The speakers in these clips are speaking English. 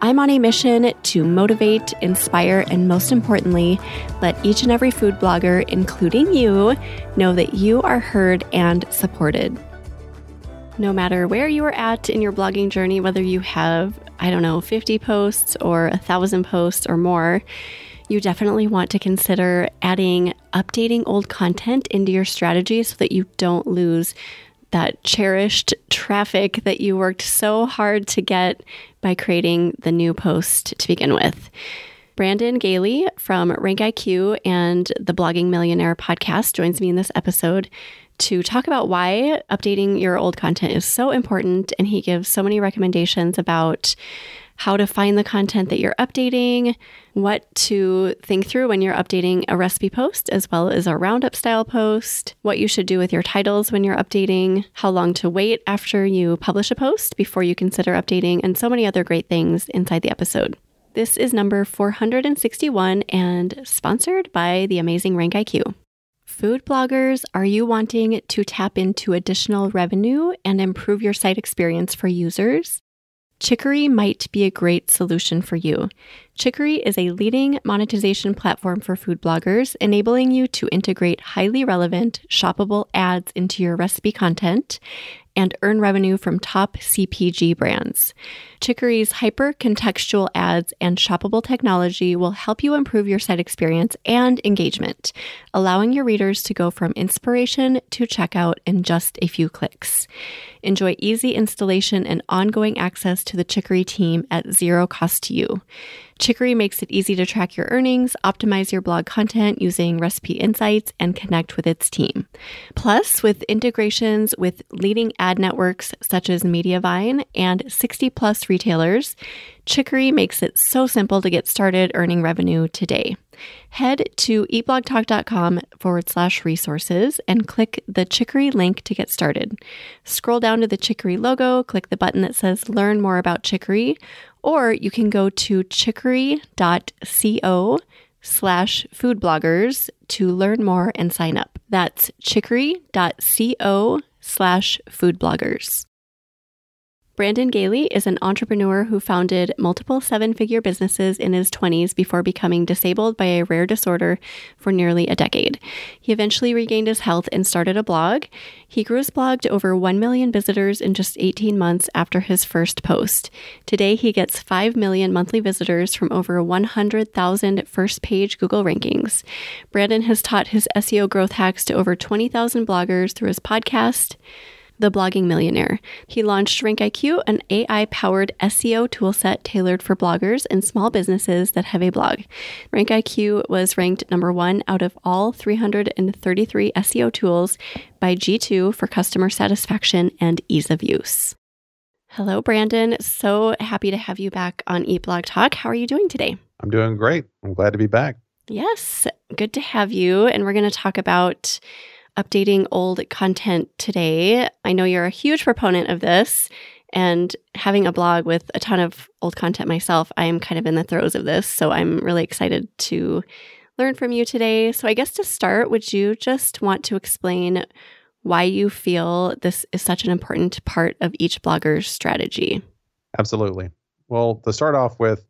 I'm on a mission to motivate, inspire, and most importantly, let each and every food blogger, including you, know that you are heard and supported. No matter where you are at in your blogging journey, whether you have, I don't know, 50 posts or a thousand posts or more, you definitely want to consider adding updating old content into your strategy so that you don't lose that cherished traffic that you worked so hard to get by creating the new post to begin with. Brandon Gaille from RankIQ and the Blogging Millionaire podcast joins me in this episode to talk about why updating your old content is so important. And he gives so many recommendations about how to find the content that you're updating, what to think through when you're updating a recipe post as well as a roundup style post, what you should do with your titles when you're updating, how long to wait after you publish a post before you consider updating, and so many other great things inside the episode. This is number 461 and sponsored by the amazing RankIQ. Food bloggers, are you wanting to tap into additional revenue and improve your site experience for users? Chicory might be a great solution for you. Chicory is a leading monetization platform for food bloggers, enabling you to integrate highly relevant, shoppable ads into your recipe content and earn revenue from top CPG brands. Chicory's hyper contextual ads and shoppable technology will help you improve your site experience and engagement, allowing your readers to go from inspiration to checkout in just a few clicks. Enjoy easy installation and ongoing access to the Chicory team at zero cost to you. Chicory makes it easy to track your earnings, optimize your blog content using recipe insights, and connect with its team. Plus, with integrations with leading ad networks such as Mediavine and 60 plus retailers, Chicory makes it so simple to get started earning revenue today. Head to eatblogtalk.com forward slash resources and click the Chicory link to get started. Scroll down to the Chicory logo, click the button that says Learn More About Chicory, or you can go to chicory.co slash food bloggers to learn more and sign up. That's chicory.co slash food bloggers. Brandon Gaille is an entrepreneur who founded multiple seven figure businesses in his 20s before becoming disabled by a rare disorder for nearly a decade. He eventually regained his health and started a blog. He grew his blog to over 1 million visitors in just 18 months after his first post. Today, he gets 5 million monthly visitors from over 100,000 first page Google rankings. Brandon has taught his SEO growth hacks to over 20,000 bloggers through his podcast the blogging millionaire. He launched RankIQ, an AI powered SEO toolset tailored for bloggers and small businesses that have a blog. RankIQ was ranked number one out of all 333 SEO tools by G2 for customer satisfaction and ease of use. Hello, Brandon. So happy to have you back on Eat Blog Talk. How are you doing today? I'm doing great. I'm glad to be back. Yes, good to have you. And we're going to talk about updating old content today. I know you're a huge proponent of this. And having a blog with a ton of old content myself, I am kind of in the throes of this. So I'm really excited to learn from you today. So, I guess to start, would you just want to explain why you feel this is such an important part of each blogger's strategy? Absolutely. Well, to start off with,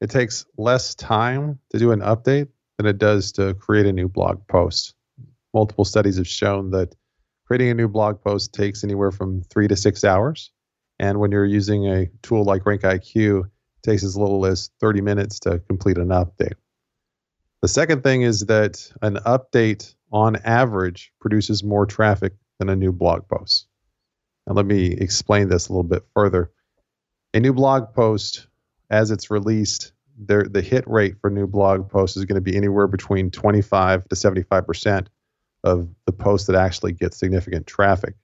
it takes less time to do an update than it does to create a new blog post multiple studies have shown that creating a new blog post takes anywhere from three to six hours. And when you're using a tool like RankIQ, it takes as little as 30 minutes to complete an update. The second thing is that an update on average produces more traffic than a new blog post. Now, let me explain this a little bit further. A new blog post, as it's released, the hit rate for new blog posts is going to be anywhere between 25 to 75 percent of the post that actually gets significant traffic.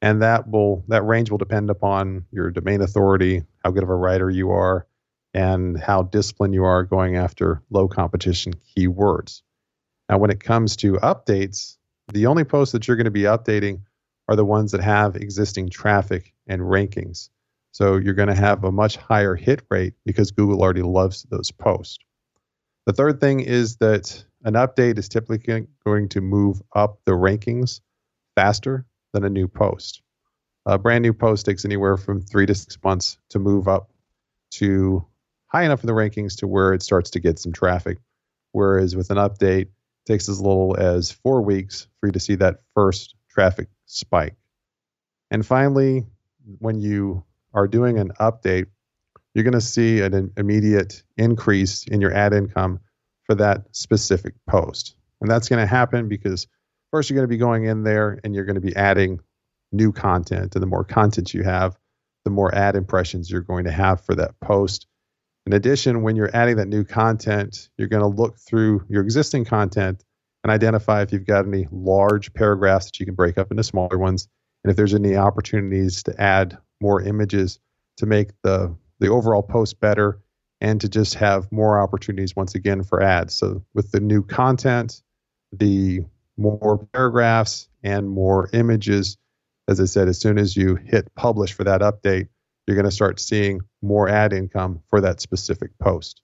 And that will that range will depend upon your domain authority, how good of a writer you are, and how disciplined you are going after low competition keywords. Now, when it comes to updates, the only posts that you're going to be updating are the ones that have existing traffic and rankings. So you're going to have a much higher hit rate because Google already loves those posts. The third thing is that an update is typically going to move up the rankings faster than a new post. A brand new post takes anywhere from three to six months to move up to high enough in the rankings to where it starts to get some traffic. Whereas with an update, takes as little as four weeks for you to see that first traffic spike. And finally, when you are doing an update, you're going to see an immediate increase in your ad income for that specific post. And that's going to happen because first you're going to be going in there and you're going to be adding new content. And the more content you have, the more ad impressions you're going to have for that post. In addition, when you're adding that new content, you're going to look through your existing content and identify if you've got any large paragraphs that you can break up into smaller ones, and if there's any opportunities to add more images to make the the overall post better and to just have more opportunities once again for ads. So with the new content, the more paragraphs and more images, as I said, as soon as you hit publish for that update, you're going to start seeing more ad income for that specific post.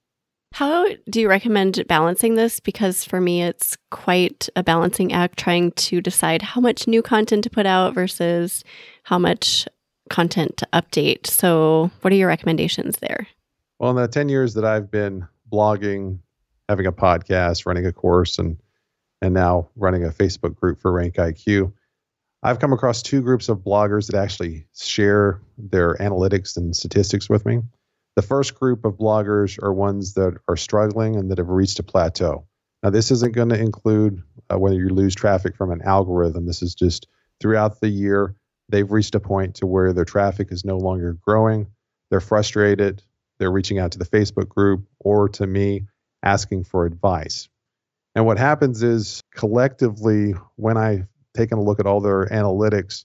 How do you recommend balancing this? Because for me, it's quite a balancing act trying to decide how much new content to put out versus how much content to update. So, what are your recommendations there? Well, in the 10 years that I've been blogging, having a podcast, running a course, and and now running a Facebook group for RankIQ, I've come across two groups of bloggers that actually share their analytics and statistics with me. The first group of bloggers are ones that are struggling and that have reached a plateau. Now, this isn't going to include uh, whether you lose traffic from an algorithm. This is just throughout the year, they've reached a point to where their traffic is no longer growing. They're frustrated. They're reaching out to the Facebook group or to me asking for advice. And what happens is collectively, when I've taken a look at all their analytics,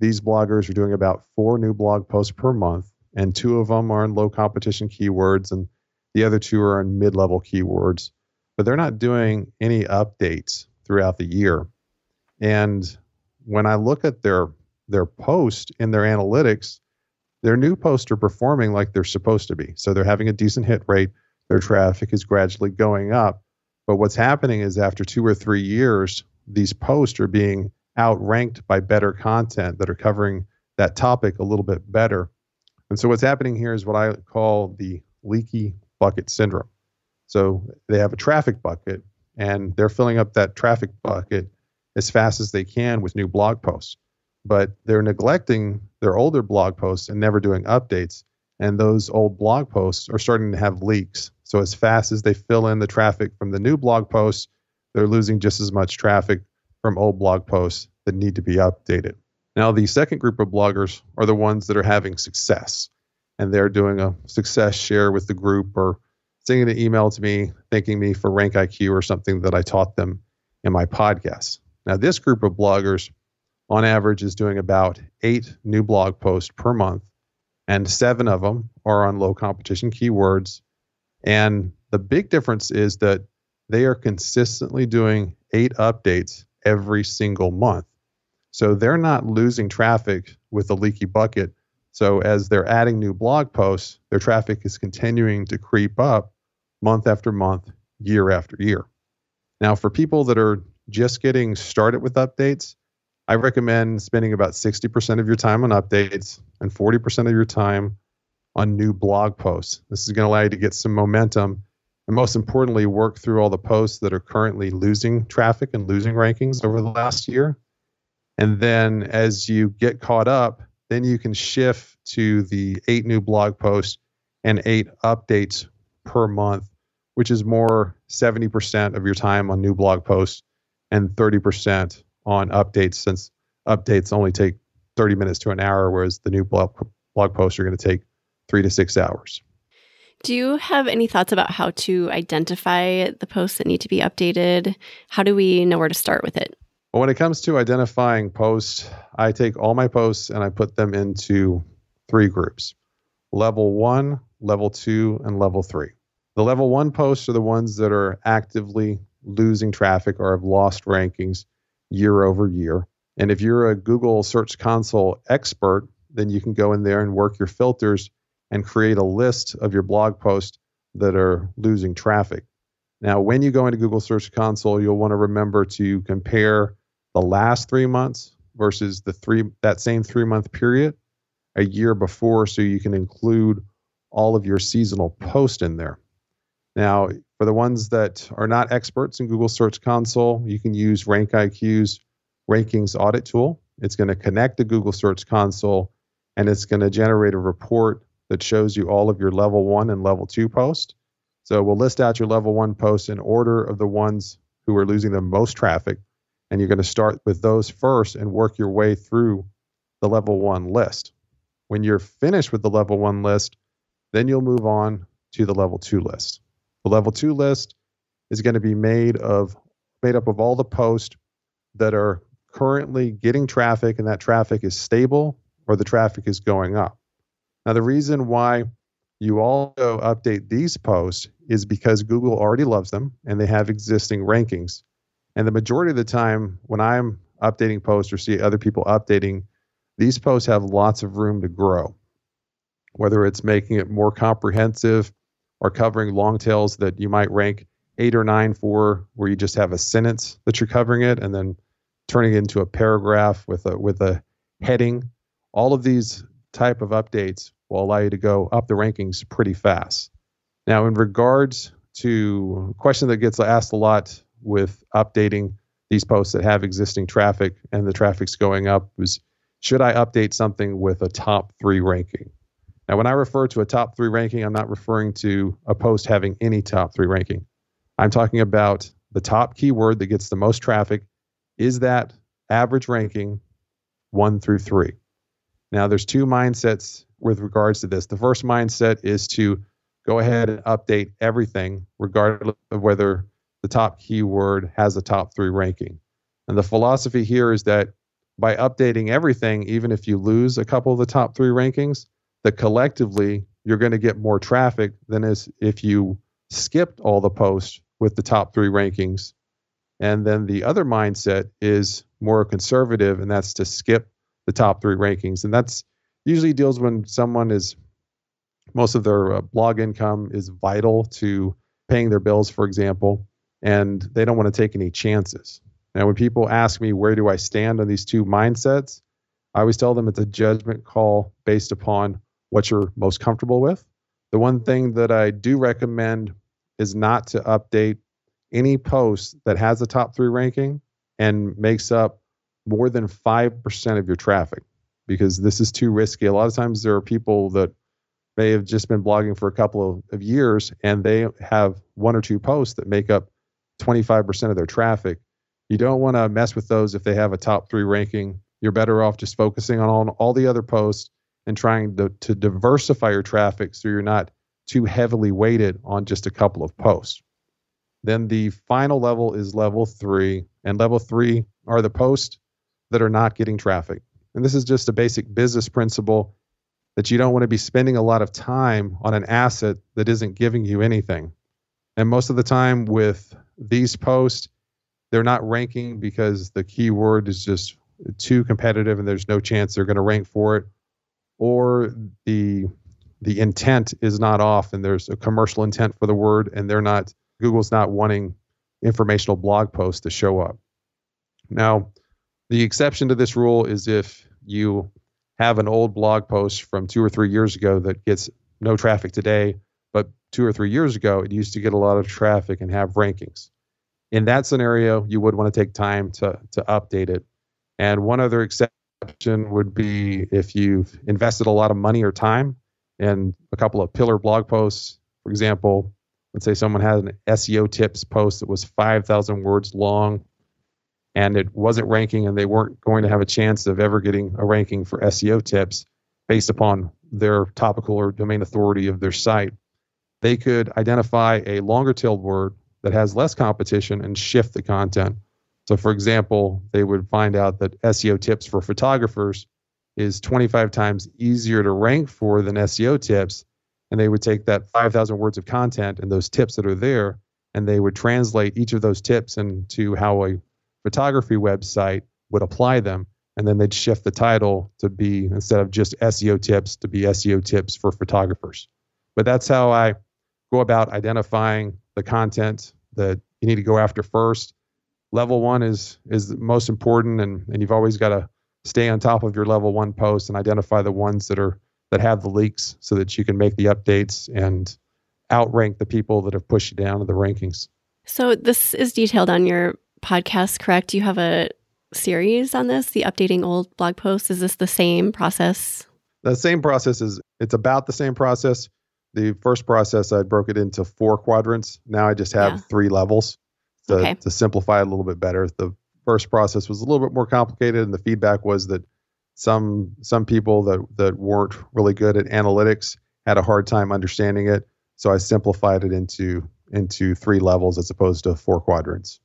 these bloggers are doing about four new blog posts per month, and two of them are in low competition keywords, and the other two are in mid level keywords. But they're not doing any updates throughout the year. And when I look at their their post in their analytics, their new posts are performing like they're supposed to be. So they're having a decent hit rate. Their traffic is gradually going up. But what's happening is after two or three years, these posts are being outranked by better content that are covering that topic a little bit better. And so what's happening here is what I call the leaky bucket syndrome. So they have a traffic bucket and they're filling up that traffic bucket as fast as they can with new blog posts. But they're neglecting their older blog posts and never doing updates. And those old blog posts are starting to have leaks. So as fast as they fill in the traffic from the new blog posts, they're losing just as much traffic from old blog posts that need to be updated. Now, the second group of bloggers are the ones that are having success, and they're doing a success share with the group or sending an email to me thanking me for RankIQ or something that I taught them in my podcast. Now, this group of bloggers, on average, is doing about eight new blog posts per month, and seven of them are on low competition keywords. And the big difference is that they are consistently doing eight updates every single month. So they're not losing traffic with a leaky bucket. So as they're adding new blog posts, their traffic is continuing to creep up month after month, year after year. Now, for people that are just getting started with updates, I recommend spending about 60% of your time on updates and 40% of your time on new blog posts. This is going to allow you to get some momentum and most importantly, work through all the posts that are currently losing traffic and losing rankings over the last year. And then as you get caught up, then you can shift to the eight new blog posts and eight updates per month, which is more 70% of your time on new blog posts and 30% on updates, since updates only take 30 minutes to an hour, whereas the new blog, blog posts are going to take three to six hours. Do you have any thoughts about how to identify the posts that need to be updated? How do we know where to start with it? Well, when it comes to identifying posts, I take all my posts and I put them into three groups. Level one level two, and level three. The level one posts are the ones that are actively losing traffic or have lost rankings year over year. And if you're a Google Search Console expert, then you can go in there and work your filters and create a list of your blog posts that are losing traffic. Now, when you go into Google Search Console, you'll want to remember to compare the last three months versus the three that same three month period a year before, so you can include all of your seasonal posts in there. Now, for the ones that are not experts in Google Search Console, you can use RankIQ's rankings audit tool. It's going to connect to Google Search Console and it's going to generate a report that shows you all of your level one and level two posts. So we'll list out your level one posts in order of the ones who are losing the most traffic. And you're going to start with those first and work your way through the level one list. When you're finished with the level one list, then you'll move on to the level two list. The level two list is going to be made of made up of all the posts that are currently getting traffic and that traffic is stable or the traffic is going up. Now, the reason why you also update these posts is because Google already loves them and they have existing rankings. And the majority of the time, when I'm updating posts or see other people updating, these posts have lots of room to grow. Whether it's making it more comprehensive or covering long tails that you might rank eight or nine for, where you just have a sentence that you're covering it, and then turning it into a paragraph with a with a heading. All of these type of updates will allow you to go up the rankings pretty fast. Now, in regards to a question that gets asked a lot with updating these posts that have existing traffic and the traffic's going up is should I update something with a top three ranking? Now, when I refer to a top three ranking, I'm not referring to a post having any top three ranking. I'm talking about the top keyword that gets the most traffic. Is that average ranking one through three? Now, there's two mindsets with regards to this. The first mindset is to go ahead and update everything, regardless of whether the top keyword has a top three ranking. And the philosophy here is that by updating everything, even if you lose a couple of the top three rankings, that collectively you're going to get more traffic than as if you skipped all the posts with the top three rankings. And then the other mindset is more conservative, and that's to skip the top three rankings. And that's usually deals when someone is most of their uh, blog income is vital to paying their bills, for example, and they don't want to take any chances. Now, when people ask me where do I stand on these two mindsets, I always tell them it's a judgment call based upon what you're most comfortable with. The one mm-hmm. thing that I do recommend is not to update any post that has a top three ranking and makes up more than 5% of your traffic because this is too risky. A lot of times there are people that may have just been blogging for a couple of, of years and they have one or two posts that make up 25% of their traffic. You don't want to mess with those if they have a top three ranking. You're better off just focusing on all, all the other posts and trying to, to diversify your traffic so you're not too heavily weighted on just a couple of posts. Then the final level is level three, and level three are the posts that are not getting traffic. And this is just a basic business principle that you don't want to be spending a lot of time on an asset that isn't giving you anything. And most of the time with these posts, they're not ranking because the keyword is just too competitive and there's no chance they're going to rank for it or the the intent is not off and there's a commercial intent for the word and they're not Google's not wanting informational blog posts to show up. Now, the exception to this rule is if you have an old blog post from 2 or 3 years ago that gets no traffic today, but 2 or 3 years ago it used to get a lot of traffic and have rankings. In that scenario, you would want to take time to to update it. And one other exception would be if you've invested a lot of money or time and a couple of pillar blog posts. For example, let's say someone had an SEO tips post that was 5,000 words long and it wasn't ranking and they weren't going to have a chance of ever getting a ranking for SEO tips based upon their topical or domain authority of their site. They could identify a longer tailed word that has less competition and shift the content. So, for example, they would find out that SEO tips for photographers is 25 times easier to rank for than SEO tips. and they would take that 5,000 words of content and those tips that are there, and they would translate each of those tips into how a photography website would apply them. And then they'd shift the title to be instead of just SEO tips to be SEO tips for photographers. But that's how I go about identifying the content that you need to go after first. Level one is is most important, and, and you've always got to stay on top of your level one posts and identify the ones that are that have the leaks so that you can make the updates and outrank the people that have pushed you down in the rankings. So this is detailed on your podcast, correct? You have a series on this, the updating old blog posts. Is this the same process? The same process is it's about the same process. The first process I broke it into four quadrants. Now I just have yeah. three levels to, okay. to simplify it a little bit better. The first process was a little bit more complicated, and the feedback was that some some people that that weren't really good at analytics had a hard time understanding it. So I simplified it into into three levels as opposed to four quadrants.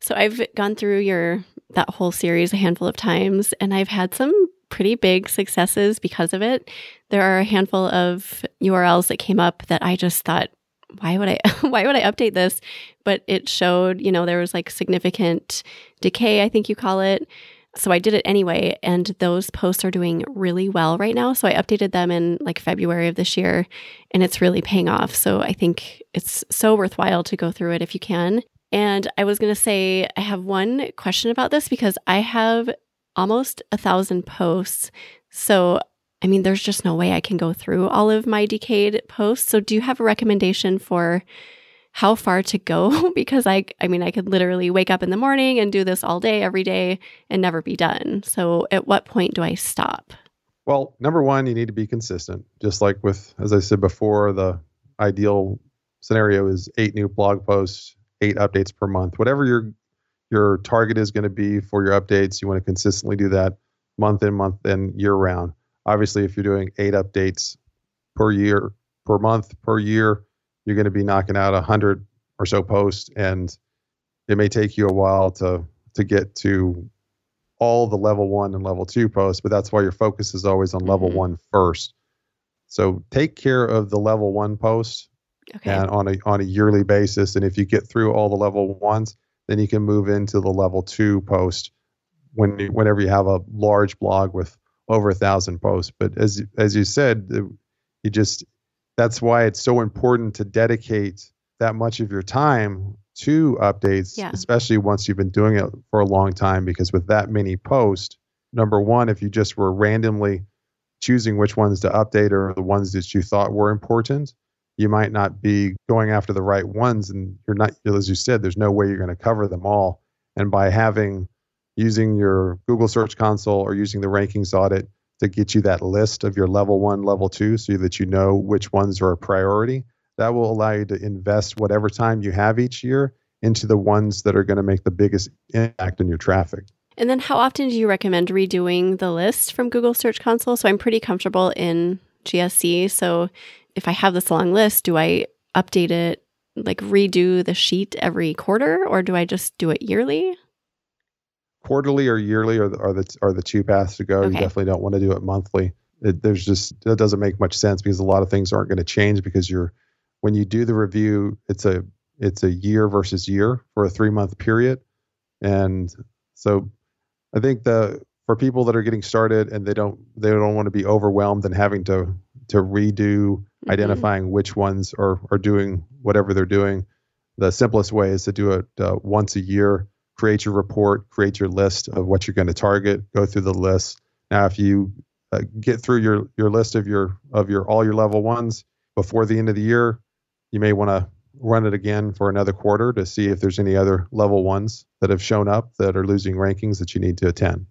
So I've gone through your that whole series a handful of times and I've had some pretty big successes because of it. There are a handful of URLs that came up that I just thought why would I why would I update this? But it showed, you know, there was like significant decay, I think you call it. So I did it anyway, and those posts are doing really well right now. So I updated them in like February of this year, and it's really paying off. So I think it's so worthwhile to go through it if you can. And I was going to say, I have one question about this because I have almost a thousand posts. So, I mean, there's just no way I can go through all of my decayed posts. So, do you have a recommendation for how far to go because I I mean I could literally wake up in the morning and do this all day every day and never be done. So at what point do I stop? Well, number 1, you need to be consistent. Just like with as I said before, the ideal scenario is 8 new blog posts, 8 updates per month. Whatever your your target is going to be for your updates, you want to consistently do that month in month in year round. Obviously, if you're doing 8 updates per year per month per year, you're going to be knocking out a hundred or so posts, and it may take you a while to to get to all the level one and level two posts. But that's why your focus is always on level mm-hmm. one first. So take care of the level one posts okay. and on a on a yearly basis. And if you get through all the level ones, then you can move into the level two post when you, whenever you have a large blog with over a thousand posts. But as as you said, you just that's why it's so important to dedicate that much of your time to updates, yeah. especially once you've been doing it for a long time. Because with that many posts, number one, if you just were randomly choosing which ones to update or the ones that you thought were important, you might not be going after the right ones. And you're not, as you said, there's no way you're going to cover them all. And by having using your Google Search Console or using the rankings audit, to get you that list of your level one, level two, so that you know which ones are a priority. That will allow you to invest whatever time you have each year into the ones that are going to make the biggest impact on your traffic. And then, how often do you recommend redoing the list from Google Search Console? So, I'm pretty comfortable in GSC. So, if I have this long list, do I update it, like redo the sheet every quarter, or do I just do it yearly? Quarterly or yearly are the, are the are the two paths to go. Okay. You definitely don't want to do it monthly. It, there's just that doesn't make much sense because a lot of things aren't going to change because you're when you do the review, it's a it's a year versus year for a three month period, and so I think the for people that are getting started and they don't they don't want to be overwhelmed and having to to redo mm-hmm. identifying which ones are are doing whatever they're doing. The simplest way is to do it uh, once a year create your report, create your list of what you're going to target, go through the list. Now, if you uh, get through your your list of your of your all your level ones before the end of the year, you may want to run it again for another quarter to see if there's any other level ones that have shown up that are losing rankings that you need to attend.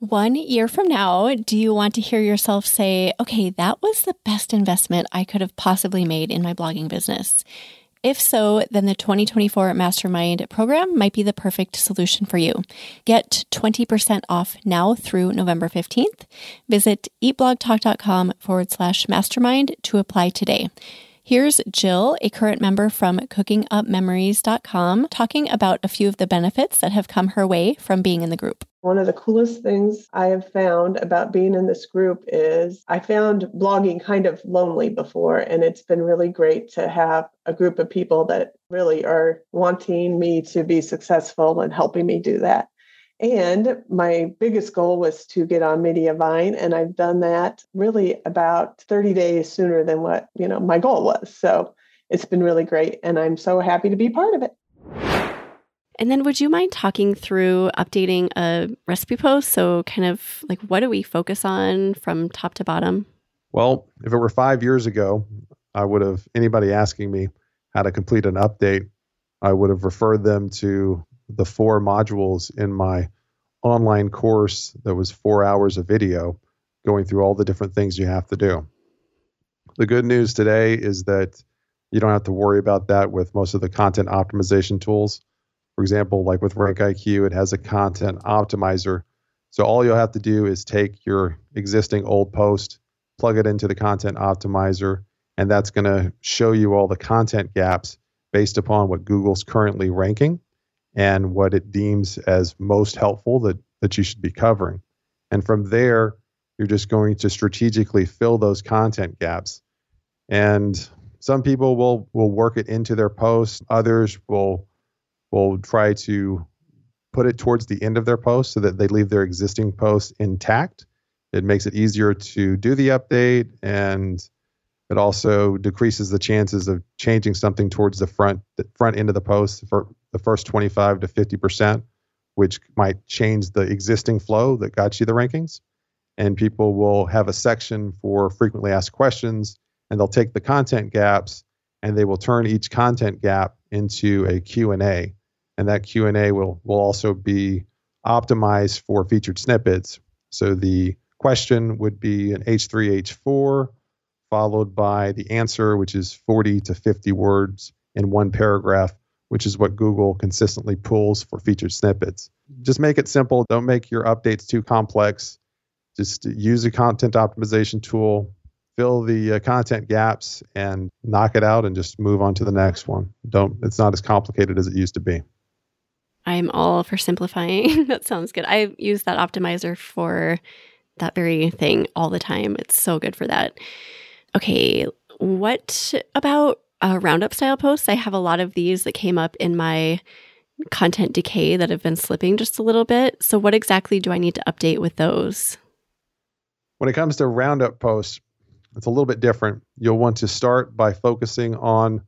One year from now, do you want to hear yourself say, okay, that was the best investment I could have possibly made in my blogging business? If so, then the 2024 Mastermind program might be the perfect solution for you. Get 20% off now through November 15th. Visit eatblogtalk.com forward slash mastermind to apply today. Here's Jill, a current member from cookingupmemories.com, talking about a few of the benefits that have come her way from being in the group. One of the coolest things I have found about being in this group is I found blogging kind of lonely before, and it's been really great to have a group of people that really are wanting me to be successful and helping me do that. And my biggest goal was to get on Mediavine, and I've done that really about 30 days sooner than what you know my goal was. So it's been really great, and I'm so happy to be part of it. And then, would you mind talking through updating a recipe post? So, kind of like what do we focus on from top to bottom? Well, if it were five years ago, I would have anybody asking me how to complete an update, I would have referred them to the four modules in my online course that was four hours of video going through all the different things you have to do. The good news today is that you don't have to worry about that with most of the content optimization tools. For example, like with RankIQ, it has a content optimizer. So all you'll have to do is take your existing old post, plug it into the content optimizer, and that's going to show you all the content gaps based upon what Google's currently ranking and what it deems as most helpful that, that you should be covering. And from there, you're just going to strategically fill those content gaps. And some people will will work it into their posts, others will will try to put it towards the end of their post so that they leave their existing post intact. It makes it easier to do the update and it also decreases the chances of changing something towards the front the front end of the post for the first 25 to 50 percent, which might change the existing flow that got you the rankings. And people will have a section for frequently asked questions, and they'll take the content gaps and they will turn each content gap into a Q&A. And that Q&A will, will also be optimized for featured snippets. So the question would be an H3, H4, followed by the answer, which is 40 to 50 words in one paragraph, which is what Google consistently pulls for featured snippets. Just make it simple. Don't make your updates too complex. Just use a content optimization tool, fill the uh, content gaps, and knock it out, and just move on to the next one. Don't. It's not as complicated as it used to be. I'm all for simplifying. that sounds good. I use that optimizer for that very thing all the time. It's so good for that. Okay, what about uh, roundup style posts? I have a lot of these that came up in my content decay that have been slipping just a little bit. So, what exactly do I need to update with those? When it comes to roundup posts, it's a little bit different. You'll want to start by focusing on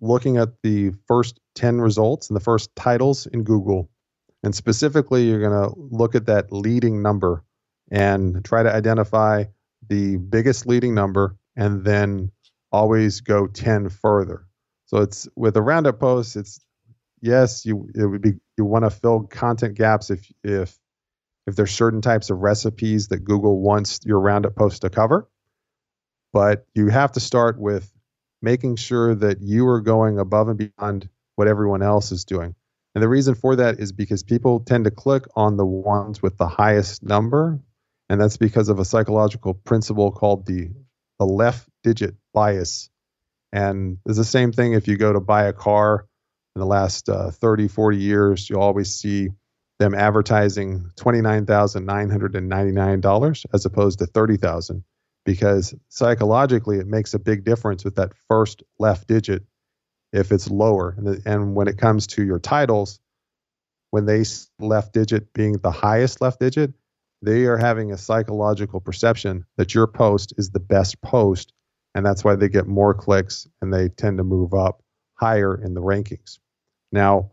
looking at the first 10 results and the first titles in Google. And specifically, you're going to look at that leading number and try to identify the biggest leading number and then always go 10 further. So it's with a roundup post, it's yes, you it would be you want to fill content gaps if if if there's certain types of recipes that Google wants your roundup post to cover. But you have to start with making sure that you are going above and beyond what everyone else is doing. And the reason for that is because people tend to click on the ones with the highest number. And that's because of a psychological principle called the the left digit bias. And it's the same thing if you go to buy a car in the last uh, 30, 40 years, you'll always see them advertising $29,999 as opposed to 30,000 because psychologically it makes a big difference with that first left digit if it's lower. And, the, and when it comes to your titles, when they left digit being the highest left digit, they are having a psychological perception that your post is the best post and that's why they get more clicks and they tend to move up higher in the rankings. Now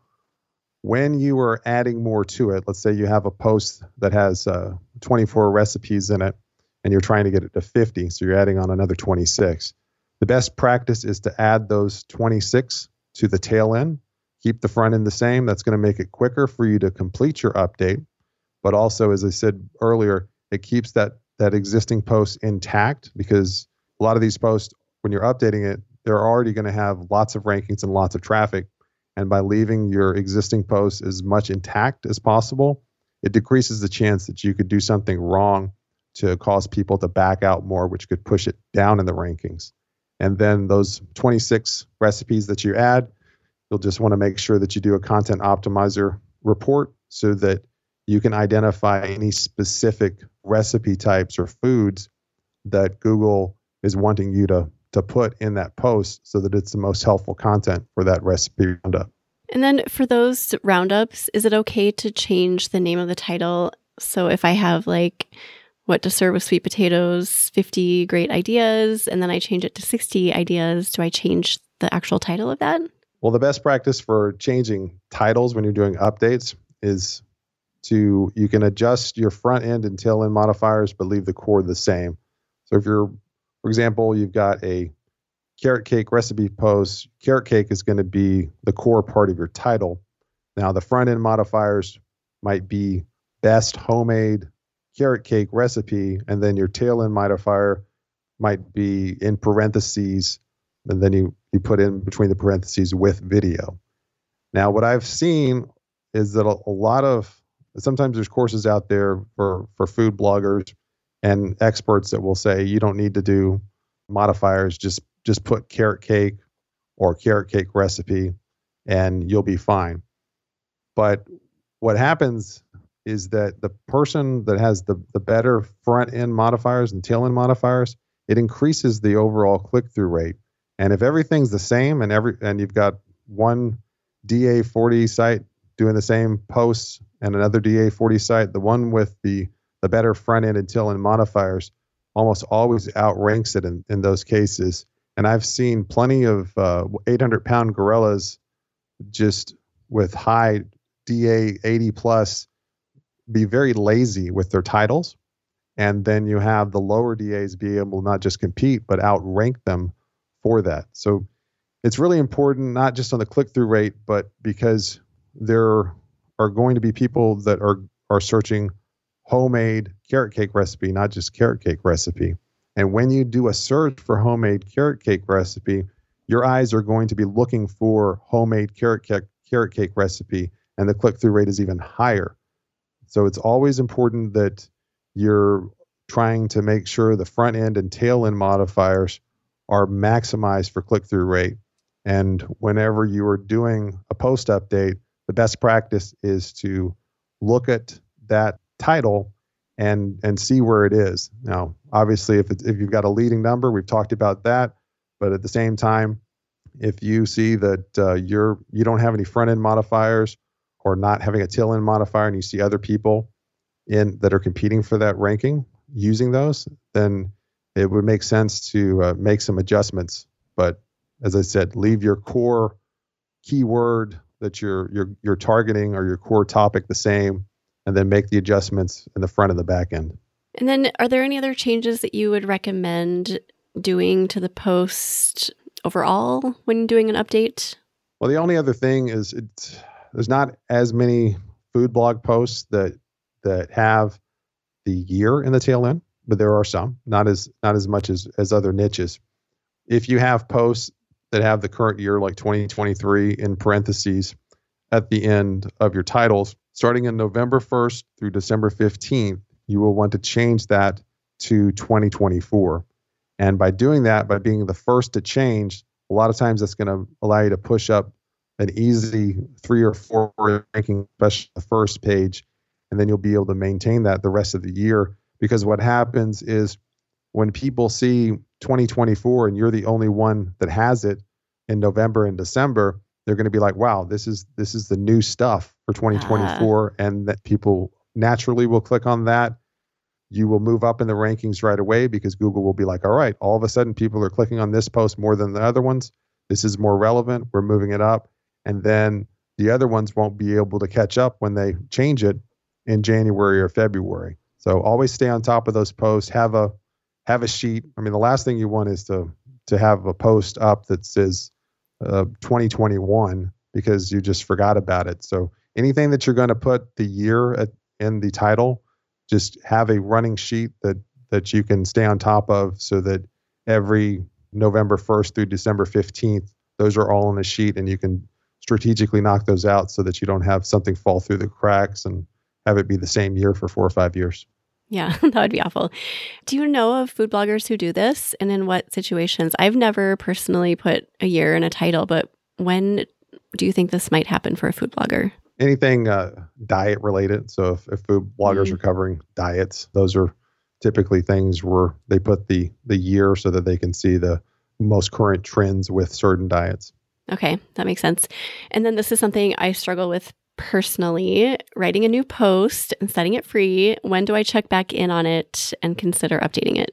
when you are adding more to it let's say you have a post that has uh, 24 recipes in it and you're trying to get it to 50 so you're adding on another 26 the best practice is to add those 26 to the tail end keep the front end the same. That's going to make it quicker for you to complete your update but also as I said earlier, it keeps that that existing post intact because a lot of these posts, when you're updating it, they're already going to have lots of rankings and lots of traffic. And by leaving your existing post as much intact as possible, it decreases the chance that you could do something wrong to cause people to back out more, which could push it down in the rankings. And then those 26 recipes that you add, you'll just want to make sure that you do a content optimizer report so that you can identify any specific recipe types or foods that Google is wanting you to to put in that post so that it's the most helpful content for that recipe roundup. And then for those roundups, is it okay to change the name of the title? So if I have like what to serve with sweet potatoes, 50 great ideas, and then I change it to 60 ideas, do I change the actual title of that? Well, the best practice for changing titles when you're doing updates is to you can adjust your front end and tail end modifiers, but leave the core the same. So if you're, for example, you've got a carrot cake recipe post, carrot cake is going to be the core part of your title. Now the front end modifiers might be best homemade carrot cake recipe, and then your tail end modifier might be in parentheses, and then you you put in between the parentheses with video. Now, what I've seen is that a, a lot of sometimes there's courses out there for for food bloggers and experts that will say you don't need to do modifiers. Just just put carrot cake or carrot cake recipe and you'll be fine. But what happens is that the person that has the, the better front end modifiers and tail end modifiers it increases the overall click through rate. And if everything's the same and every and you've got one da40 site doing the same posts and another DA40 site, the one with the the better front end and tail end modifiers almost always outranks it in, in those cases. And I've seen plenty of uh, 800 pound gorillas just with high DA 80 plus be very lazy with their titles. And then you have the lower DAs be able not just compete, but outrank them for that. So it's really important, not just on the click through rate, but because there are going to be people that are are searching homemade carrot cake recipe, not just carrot cake recipe. And when you do a search for homemade carrot cake recipe, your eyes are going to be looking for homemade carrot cake, carrot cake recipe, and the click through rate is even higher. So it's always important that you're trying to make sure the front end and tail end modifiers are maximized for click through rate. And whenever you are doing a post update, the best practice is to look at that title and and see where it is. Now, obviously, if if you've got a leading number, we've talked about that. But at the same time, if you see that uh, you're you don't have any front end modifiers or not having a tail end modifier, and you see other people in that are competing for that ranking using those, then it would make sense to uh, make some adjustments. But as I said, leave your core keyword that you're you're you're targeting or your core topic the same, and then make the adjustments in the front and the back end. And then, are there any other changes that you would recommend doing to the post overall when doing an update? Well, the only other thing is it's there's not as many food blog posts that that have the year in the tail end, but there are some, not as not as much as as other niches. If you have posts that have the current year, like 2023, in parentheses at the end of your titles. Starting in November 1st through December 15th, you will want to change that to 2024. And by doing that, by being the first to change, a lot of times that's going to allow you to push up an easy three or four ranking, especially the first page. And then you'll be able to maintain that the rest of the year. Because what happens is when people see 2024 and you're the only one that has it in November and December, they're going to be like, "Wow, this is this is the new stuff for 2024," uh. and that people naturally will click on that. You will move up in the rankings right away because Google will be like, "All right, all of a sudden people are clicking on this post more than the other ones. This is more relevant. We're moving it up." And then the other ones won't be able to catch up when they change it in January or February. So always stay on top of those posts. Have a have a sheet. I mean, the last thing you want is to to have a post up that says uh, 2021 because you just forgot about it. So anything that you're going to put the year at, in the title, just have a running sheet that that you can stay on top of, so that every November 1st through December 15th, those are all on a sheet, and you can strategically knock those out so that you don't have something fall through the cracks and have it be the same year for four or five years. Yeah, that would be awful. Do you know of food bloggers who do this and in what situations? I've never personally put a year in a title, but when do you think this might happen for a food blogger? Anything uh, diet related. So if, if food bloggers mm-hmm. are covering diets, those are typically things where they put the the year so that they can see the most current trends with certain diets. Okay, that makes sense. And then this is something I struggle with personally writing a new post and setting it free. When do I check back in on it and consider updating it?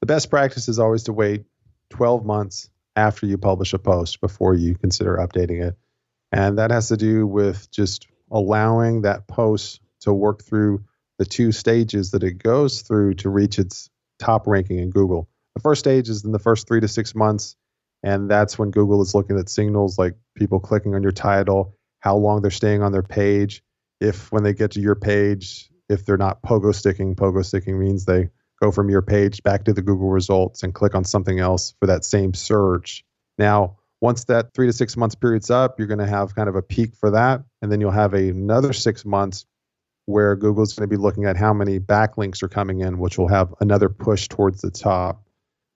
The best practice is always to wait 12 months after you publish a post before you consider updating it. And that has to do with just allowing that post to work through the two stages that it goes through to reach its top ranking in Google. The first stage is in the first three to six months, and that's when Google is looking at signals like people clicking on your title, how long they're staying on their page. If when they get to your page, if they're not pogo sticking, pogo sticking means they go from your page back to the Google results and click on something else for that same search. Now, once that three to six months period's up, you're going to have kind of a peak for that. And then you'll have another six months where Google's going to be looking at how many backlinks are coming in, which will have another push towards the top.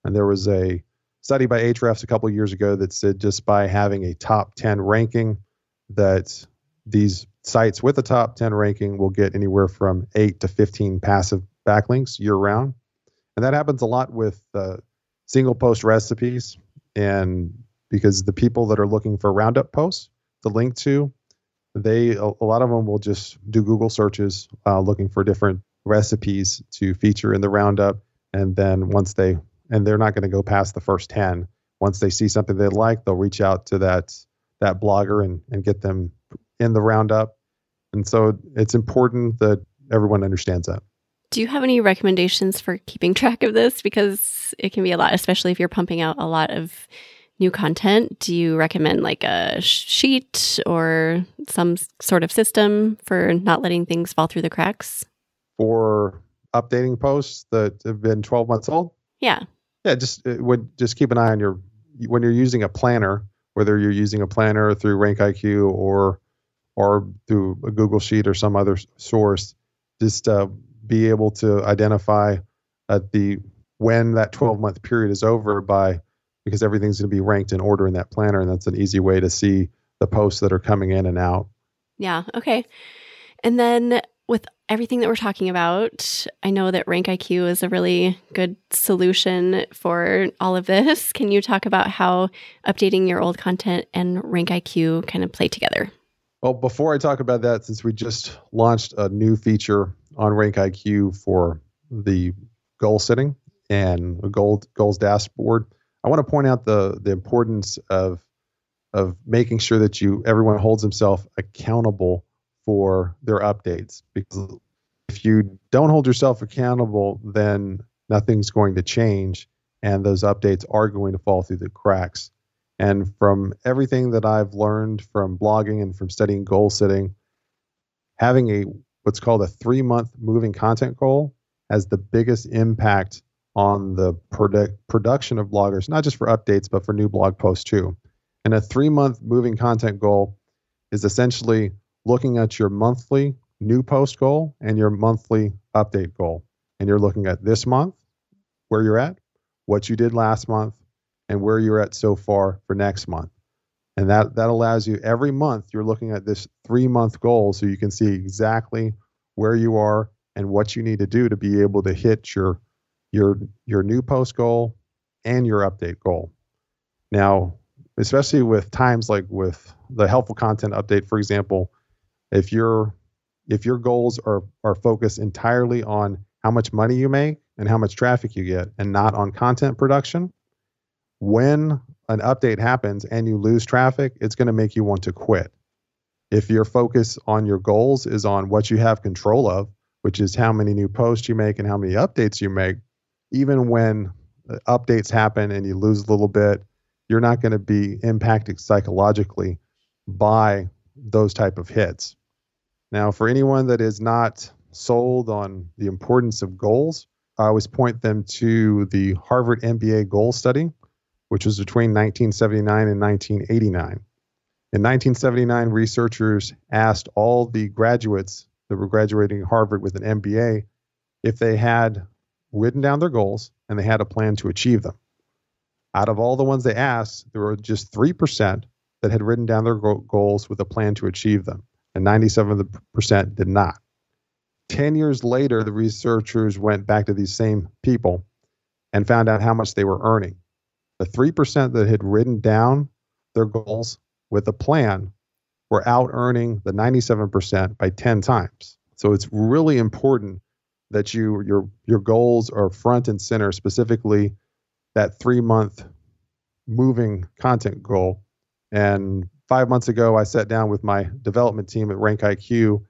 And there was a study by Ahrefs a couple years ago that said just by having a top 10 ranking, that these sites with a top 10 ranking will get anywhere from 8 to 15 passive backlinks year round. And that happens a lot with uh, single post recipes. And because the people that are looking for roundup posts to link to, they a, a lot of them will just do Google searches uh, looking for different recipes to feature in the roundup, and then once they and they're not going to go past the first ten. Once they see something they like, they'll reach out to that that blogger and and get them in the roundup. And so it's important that everyone understands that. Do you have any recommendations for keeping track of this? Because it can be a lot, especially if you're pumping out a lot of new content, do you recommend like a sheet or some sort of system for not letting things fall through the cracks? For updating posts that have been 12 months old? Yeah. Yeah, just uh, would just keep an eye on your when you're using a planner, whether you're using a planner through RankIQ or or through a Google Sheet or some other source, just uh, be able to identify at the when that 12 month period is over by because everything's going to be ranked in order in that planner. And that's an easy way to see the posts that are coming in and out. Yeah. Okay. And then with everything that we're talking about, I know that RankIQ is a really good solution for all of this. Can you talk about how updating your old content and RankIQ kind of play together? Well, before I talk about that, since we just launched a new feature on RankIQ for the goal setting and a goal, goals dashboard, I want to point out the the importance of of making sure that you everyone holds himself accountable for their updates because if you don't hold yourself accountable then nothing's going to change and those updates are going to fall through the cracks and from everything that I've learned from blogging and from studying goal setting having a what's called a 3 month moving content goal has the biggest impact on the produ- production of bloggers, not just for updates, but for new blog posts too. And a three month moving content goal is essentially looking at your monthly new post goal and your monthly update goal. And you're looking at this month, where you're at, what you did last month, and where you're at so far for next month. And that, that allows you every month, you're looking at this three month goal so you can see exactly where you are and what you need to do to be able to hit your your your new post goal and your update goal. Now, especially with times like with the helpful content update, for example, if your if your goals are are focused entirely on how much money you make and how much traffic you get and not on content production, when an update happens and you lose traffic, it's going to make you want to quit. If your focus on your goals is on what you have control of, which is how many new posts you make and how many updates you make, even when uh, updates happen and you lose a little bit, you're not going to be impacted psychologically by those type of hits. Now, for anyone that is not sold on the importance of goals, I always point them to the Harvard MBA goal study, which was between 1979 and 1989. In 1979, researchers asked all the graduates that were graduating Harvard with an MBA if they had written down their goals and they had a plan to achieve them. Out of all the ones they asked, there were just 3% that had written down their goals with a plan to achieve them, and 97% did not. 10 years later, the researchers went back to these same people and found out how much they were earning. The 3% that had written down their goals with a plan were out earning the 97% by 10 times. So it's really important that you your your goals are front and center, specifically that three month moving content goal. And five months ago, I sat down with my development team at RankIQ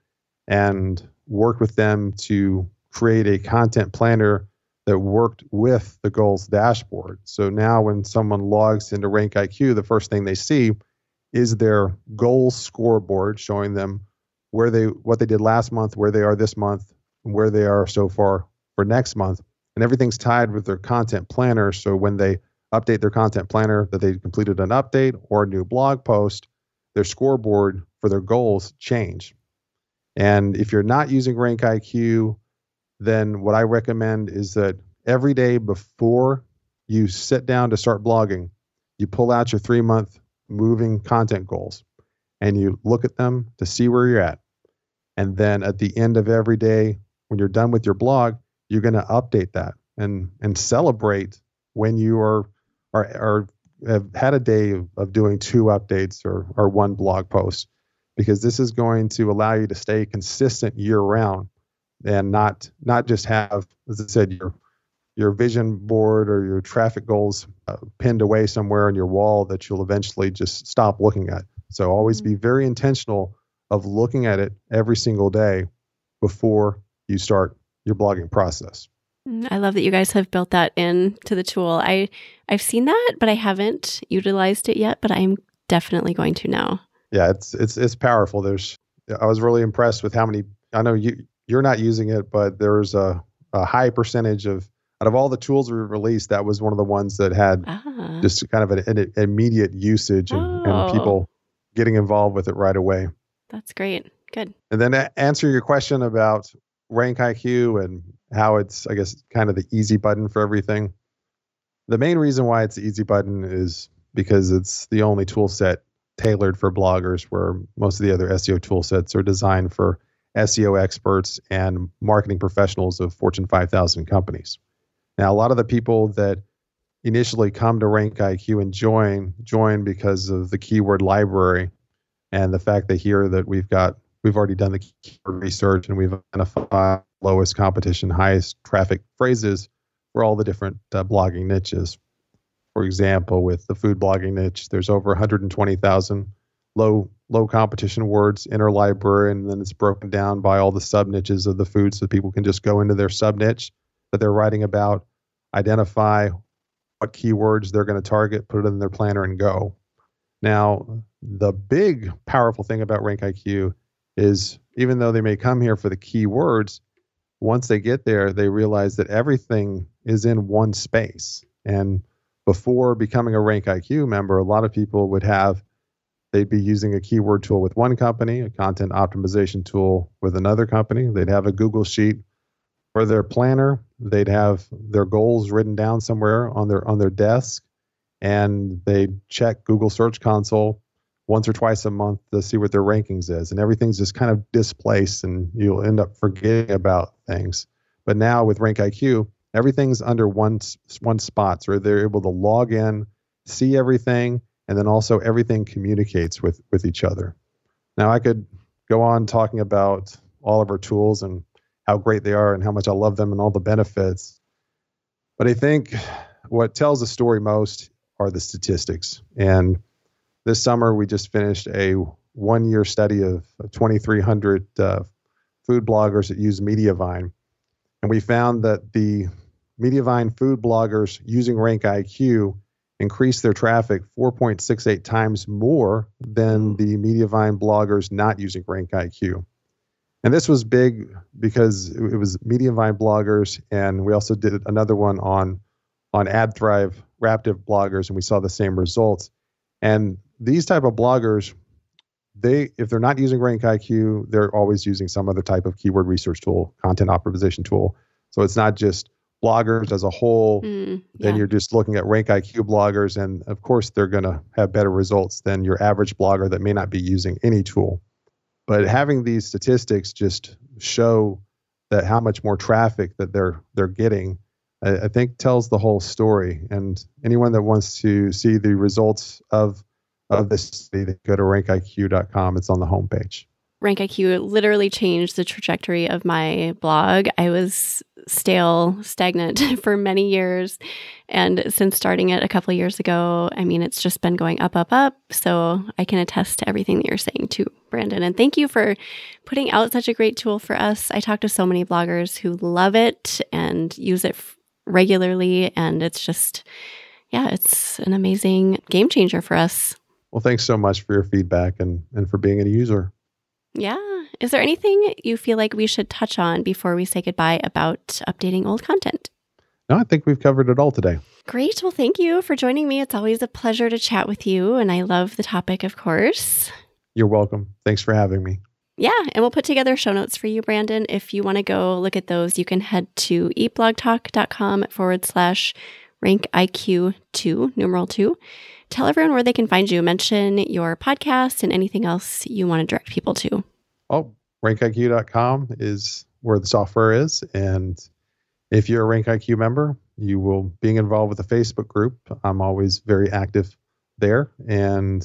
and worked with them to create a content planner that worked with the goals dashboard. So now when someone logs into RankIQ, the first thing they see is their goals scoreboard showing them where they what they did last month, where they are this month, and where they are so far for next month. And everything's tied with their content planner. So when they update their content planner that they completed an update or a new blog post, their scoreboard for their goals change. And if you're not using Rank IQ, then what I recommend is that every day before you sit down to start blogging, you pull out your three month moving content goals and you look at them to see where you're at. And then at the end of every day, when you're done with your blog, you're going to update that and and celebrate when you are are, are have had a day of, of doing two updates or or one blog post because this is going to allow you to stay consistent year round and not not just have as I said your your vision board or your traffic goals uh, pinned away somewhere on your wall that you'll eventually just stop looking at. So always mm-hmm. be very intentional of looking at it every single day before you start your blogging process. I love that you guys have built that into the tool. I I've seen that, but I haven't utilized it yet, but I'm definitely going to now. Yeah, it's it's it's powerful. There's I was really impressed with how many I know you you're not using it, but there's a, a high percentage of out of all the tools we released, that was one of the ones that had ah. just kind of an, an immediate usage and, oh. and people getting involved with it right away. That's great. Good. And then to answer your question about RankIQ and how it's, I guess, kind of the easy button for everything. The main reason why it's the easy button is because it's the only tool set tailored for bloggers, where most of the other SEO tool sets are designed for SEO experts and marketing professionals of Fortune 5000 companies. Now, a lot of the people that initially come to RankIQ and join join because of the keyword library and the fact they hear that we've got we've already done the keyword research and we've identified lowest competition, highest traffic phrases for all the different uh, blogging niches. For example, with the food blogging niche, there's over 120,000 low low competition words in our library, and then it's broken down by all the sub niches of the food, so people can just go into their sub niche that they're writing about, identify what keywords they're going to target, put it in their planner, and go. Now, the big powerful thing about RankIQ is even though they may come here for the keywords, once they get there, they realize that everything is in one space. And before becoming a Rank IQ member, a lot of people would have they'd be using a keyword tool with one company, a content optimization tool with another company. They'd have a Google sheet for their planner. They'd have their goals written down somewhere on their on their desk, and they'd check Google Search Console once or twice a month to see what their rankings is and everything's just kind of displaced and you'll end up forgetting about things. But now with RankIQ everything's under one one spot so they're able to log in see everything and then also everything communicates with with each other. Now i could go on talking about all of our tools and how great they are and how much i love them and all the benefits but i think what tells the story most are the statistics. And this summer we just finished a one year study of 2,300 uh, food bloggers that use Mediavine. And we found that the Mediavine food bloggers using RankIQ increased their traffic 4.68 times more than the Mediavine bloggers not using RankIQ. And this was big because it was Mediavine bloggers, and we also did another one on on AdThrive Raptive bloggers, and we saw the same results. And these type of bloggers they if they're not using rank iq they're always using some other type of keyword research tool content optimization tool So it's not just bloggers as a whole. Mm, yeah. Then you're just looking at rank IQ bloggers, and of course they're going to have better results than your average blogger that may not be using any tool. But having these statistics just show that how much more traffic that they're they're getting, I, I think tells the whole story. And anyone that wants to see the results of of this city, they go to rankiq.com. It's on the homepage. RankIQ literally changed the trajectory of my blog. I was stale, stagnant for many years. And since starting it a couple of years ago, I mean, it's just been going up, up, up. So I can attest to everything that you're saying too, Brandon. And thank you for putting out such a great tool for us. I talk to so many bloggers who love it and use it regularly. And it's just, yeah, it's an amazing game changer for us. Well, thanks so much for your feedback and, and for being a user. Yeah. Is there anything you feel like we should touch on before we say goodbye about updating old content? No, I think we've covered it all today. Great. Well, thank you for joining me. It's always a pleasure to chat with you. And I love the topic, of course. You're welcome. Thanks for having me. Yeah, and we'll put together show notes for you, Brandon. If you want to go look at those, you can head to eatblogtalk.com forward slash rank IQ 2, numeral 2 tell everyone where they can find you. Mention your podcast and anything else you want to direct people to. Oh, rankiq.com is where the software is. And if you're a RankIQ member, you will being involved with a Facebook group. I'm always very active there. And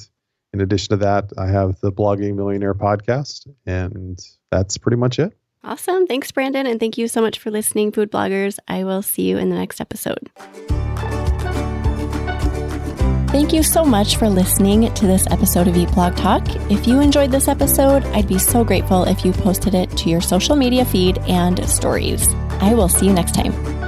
in addition to that, I have the Blogging Millionaire podcast. And that's pretty much it. Awesome. Thanks, Brandon. And thank you so much for listening, food bloggers. I will see you in the next episode. Thank you so much for listening to this episode of Eat Blog Talk. If you enjoyed this episode, I'd be so grateful if you posted it to your social media feed and stories. I will see you next time.